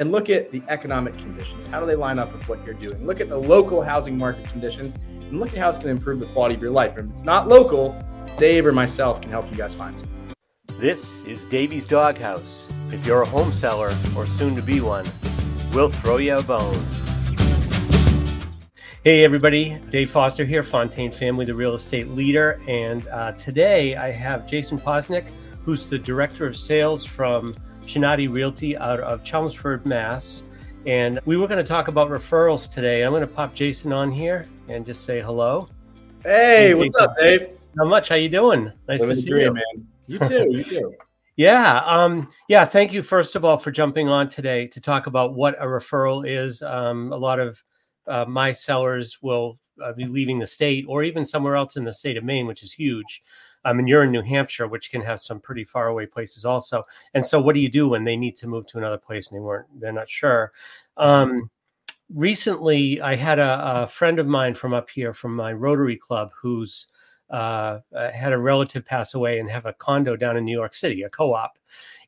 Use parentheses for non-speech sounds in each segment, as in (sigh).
and look at the economic conditions. How do they line up with what you're doing? Look at the local housing market conditions and look at how it's going to improve the quality of your life. And if it's not local, Dave or myself can help you guys find some. This is Davey's Doghouse. If you're a home seller or soon to be one, we'll throw you a bone. Hey everybody, Dave Foster here, Fontaine Family, the real estate leader. And uh, today I have Jason Posnick, who's the director of sales from Chinati Realty out of Chelmsford, Mass. And we were going to talk about referrals today. I'm going to pop Jason on here and just say hello. Hey, what's up, Dave? How much. How you doing? Nice Living to see dream, you, man. You too. You too. (laughs) (laughs) Yeah, um, yeah. Thank you first of all for jumping on today to talk about what a referral is. Um, a lot of uh, my sellers will uh, be leaving the state or even somewhere else in the state of Maine, which is huge. Um, and you're in New Hampshire, which can have some pretty far away places also. And so, what do you do when they need to move to another place and they weren't, they're not sure? Um, recently, I had a, a, friend of mine from up here from my Rotary Club who's uh, uh, had a relative pass away and have a condo down in New York City, a co-op,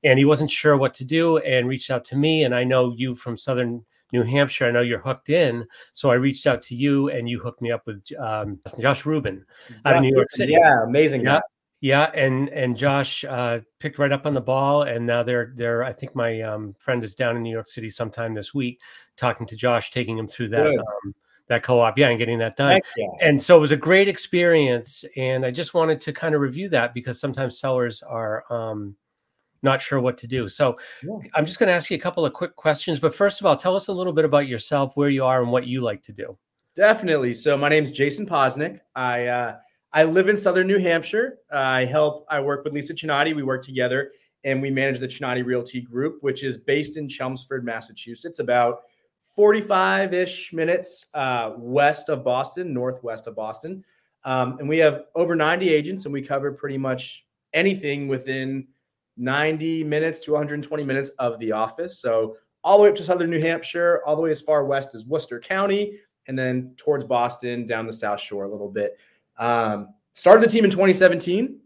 and he wasn't sure what to do and reached out to me. And I know you from Southern New Hampshire. I know you're hooked in, so I reached out to you, and you hooked me up with um, Josh Rubin out of New York City. Yeah, amazing yeah. guy. Yeah, and and Josh uh, picked right up on the ball, and now they're they're. I think my um, friend is down in New York City sometime this week, talking to Josh, taking him through that um, that co-op, yeah, and getting that done. Yeah. And so it was a great experience, and I just wanted to kind of review that because sometimes sellers are um, not sure what to do. So yeah. I'm just going to ask you a couple of quick questions. But first of all, tell us a little bit about yourself, where you are, and what you like to do. Definitely. So my name's Jason Posnick. I uh, I live in Southern New Hampshire. Uh, I help. I work with Lisa Chinati. We work together, and we manage the Chinati Realty Group, which is based in Chelmsford, Massachusetts, about 45 ish minutes uh, west of Boston, northwest of Boston. Um, and we have over 90 agents, and we cover pretty much anything within 90 minutes to 120 minutes of the office. So all the way up to southern New Hampshire, all the way as far west as Worcester County, and then towards Boston, down the South Shore a little bit. Um, started the team in 2017,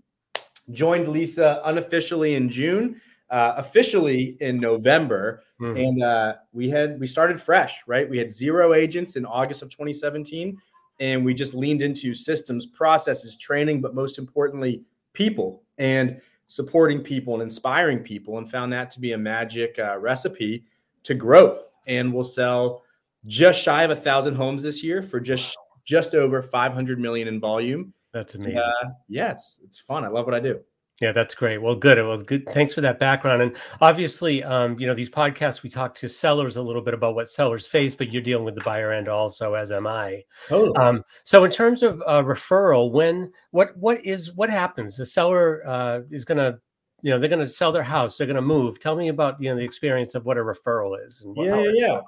joined Lisa unofficially in June, uh, officially in November, mm-hmm. and uh, we had we started fresh. Right, we had zero agents in August of 2017, and we just leaned into systems, processes, training, but most importantly, people and supporting people and inspiring people and found that to be a magic uh, recipe to growth. And we'll sell just shy of a thousand homes this year for just just over 500 million in volume. That's amazing. uh, yeah it's it's fun. I love what i do yeah, that's great. Well, good. Well, good. Thanks for that background. And obviously, um, you know, these podcasts we talk to sellers a little bit about what sellers face, but you're dealing with the buyer end also, as am I. Oh. Um, so, in terms of uh, referral, when what what is what happens? The seller uh, is going to, you know, they're going to sell their house. They're going to move. Tell me about you know the experience of what a referral is. And what, yeah, yeah, yeah.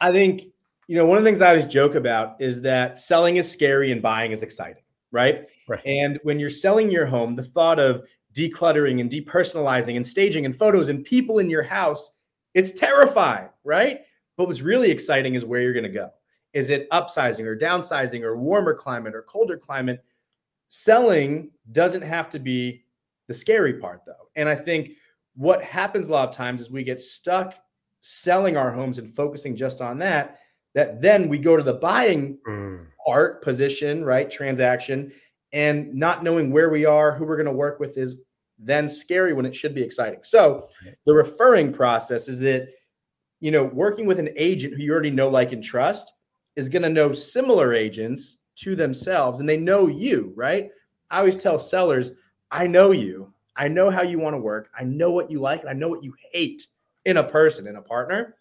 I think you know one of the things I always joke about is that selling is scary and buying is exciting right? Right. And when you're selling your home, the thought of decluttering and depersonalizing and staging and photos and people in your house, it's terrifying, right? But what's really exciting is where you're going to go. Is it upsizing or downsizing or warmer climate or colder climate? Selling doesn't have to be the scary part, though. And I think what happens a lot of times is we get stuck selling our homes and focusing just on that that then we go to the buying mm. part position, right? Transaction, and not knowing where we are, who we're going to work with is then scary when it should be exciting. So the referring process is that, you know, working with an agent who you already know, like, and trust is going to know similar agents to themselves and they know you, right? I always tell sellers, I know you. I know how you want to work. I know what you like and I know what you hate in a person, in a partner.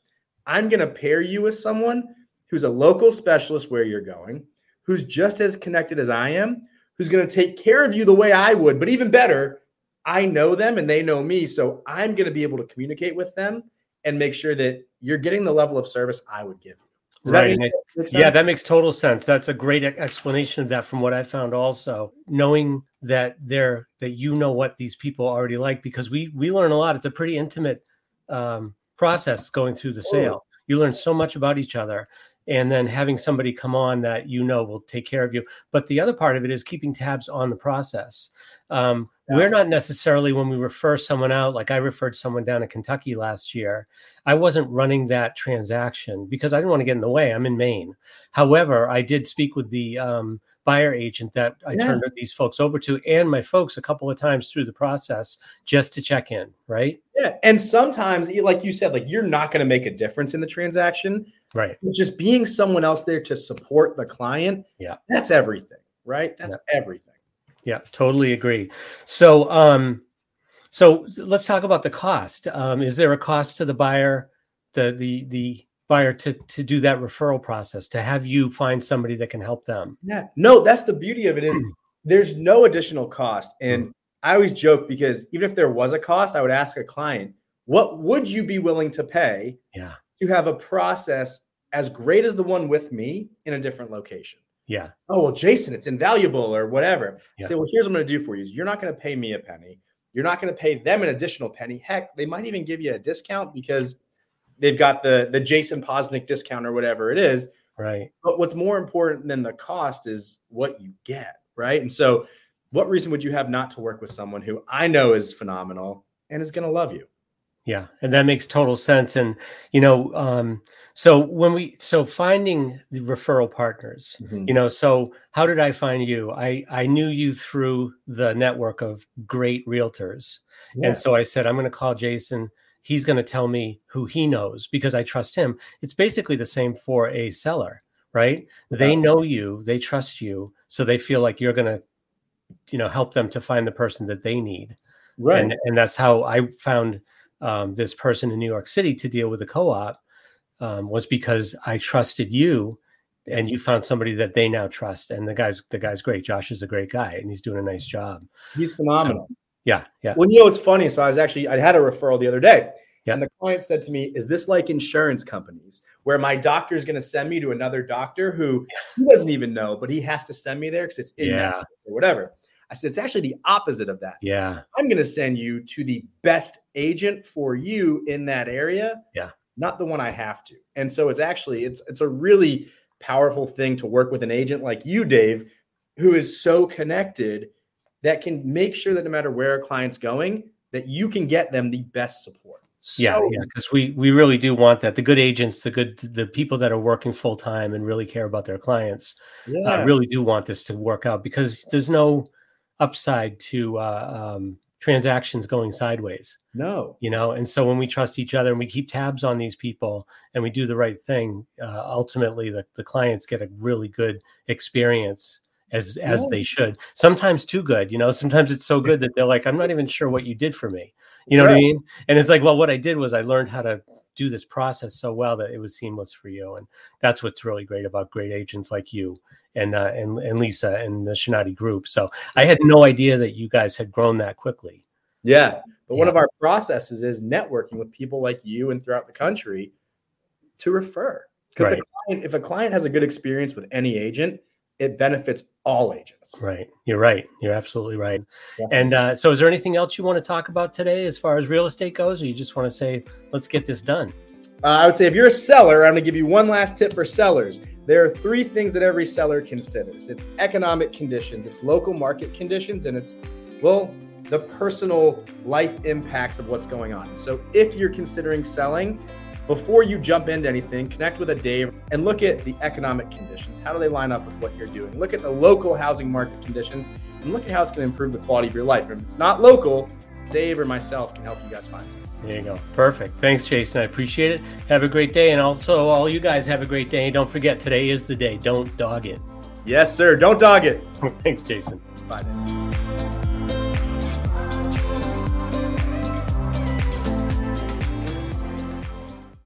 I'm going to pair you with someone who's a local specialist where you're going, who's just as connected as I am, who's going to take care of you the way I would, but even better, I know them and they know me. So I'm going to be able to communicate with them and make sure that you're getting the level of service I would give you. Does right. That make, yeah, that makes total sense. That's a great explanation of that from what I found also. Knowing that they're that you know what these people already like because we we learn a lot. It's a pretty intimate um, process going through the sale. You learn so much about each other and then having somebody come on that you know will take care of you. But the other part of it is keeping tabs on the process. Um, yeah. We're not necessarily when we refer someone out, like I referred someone down in Kentucky last year. I wasn't running that transaction because I didn't want to get in the way. I'm in Maine. However, I did speak with the um, buyer agent that I yeah. turned these folks over to and my folks a couple of times through the process just to check in, right? Yeah. And sometimes, like you said, like you're not going to make a difference in the transaction. Right. Just being someone else there to support the client. Yeah. That's everything, right? That's yeah. everything. Yeah, totally agree. So, um, so let's talk about the cost. Um, is there a cost to the buyer, the the the buyer to to do that referral process to have you find somebody that can help them? Yeah. No that's the beauty of it is (clears throat) there's no additional cost. And mm. i always joke because even if there was a cost i would ask a client what would you be willing to pay yeah. to have a process as great as the one with me in a different location? Yeah. Oh well jason it's invaluable or whatever. Yeah. I say well here's what i'm going to do for you is you're not going to pay me a penny. You're not going to pay them an additional penny. Heck they might even give you a discount because they've got the the Jason Posnick discount or whatever it is. Right. But what's more important than the cost is what you get, right? And so, what reason would you have not to work with someone who I know is phenomenal and is going to love you? Yeah, and that makes total sense. And you know, um, so when we so finding the referral partners, mm-hmm. you know, so how did I find you? I I knew you through the network of great realtors, yeah. and so I said I'm going to call Jason he's going to tell me who he knows because I trust him. It's basically the same for a seller, right? They know you, they trust you, so they feel like you're going to, you know, help them to find the person that they need. Right. And, and that's how I found um, this person in New York City to deal with the co-op um, was because I trusted you and you found somebody that they now trust and the guy's the guy's great josh is a great guy and he's doing a nice job he's phenomenal so, yeah, yeah. Well, you know, it's funny. So I was actually I had a referral the other day, yeah. and the client said to me, "Is this like insurance companies where my doctor is going to send me to another doctor who he doesn't even know, but he has to send me there because it's in yeah. or whatever?" I said, "It's actually the opposite of that. Yeah, I'm going to send you to the best agent for you in that area. Yeah, not the one I have to. And so it's actually it's it's a really powerful thing to work with an agent like you, Dave, who is so connected." That can make sure that no matter where a client's going, that you can get them the best support. So yeah, yeah, because we we really do want that. The good agents, the good the people that are working full time and really care about their clients, uh, yeah. uh, really do want this to work out because there's no upside to uh, um, transactions going sideways. No, you know, and so when we trust each other and we keep tabs on these people and we do the right thing, uh, ultimately the the clients get a really good experience as as yeah. they should. Sometimes too good, you know. Sometimes it's so good that they're like, I'm not even sure what you did for me. You know right. what I mean? And it's like, well, what I did was I learned how to do this process so well that it was seamless for you. And that's what's really great about great agents like you and uh, and and Lisa and the Shinati group. So I had no idea that you guys had grown that quickly. Yeah. But yeah. one of our processes is networking with people like you and throughout the country to refer. Because right. the client, if a client has a good experience with any agent, it benefits all agents. Right. You're right. You're absolutely right. And uh, so, is there anything else you want to talk about today as far as real estate goes, or you just want to say, let's get this done? Uh, I would say if you're a seller, I'm going to give you one last tip for sellers. There are three things that every seller considers it's economic conditions, it's local market conditions, and it's, well, the personal life impacts of what's going on. So, if you're considering selling, before you jump into anything, connect with a Dave and look at the economic conditions. How do they line up with what you're doing? Look at the local housing market conditions and look at how it's going to improve the quality of your life. If it's not local, Dave or myself can help you guys find something. There you go. Perfect. Thanks, Jason. I appreciate it. Have a great day. And also, all you guys have a great day. don't forget, today is the day. Don't dog it. Yes, sir. Don't dog it. (laughs) Thanks, Jason. Bye.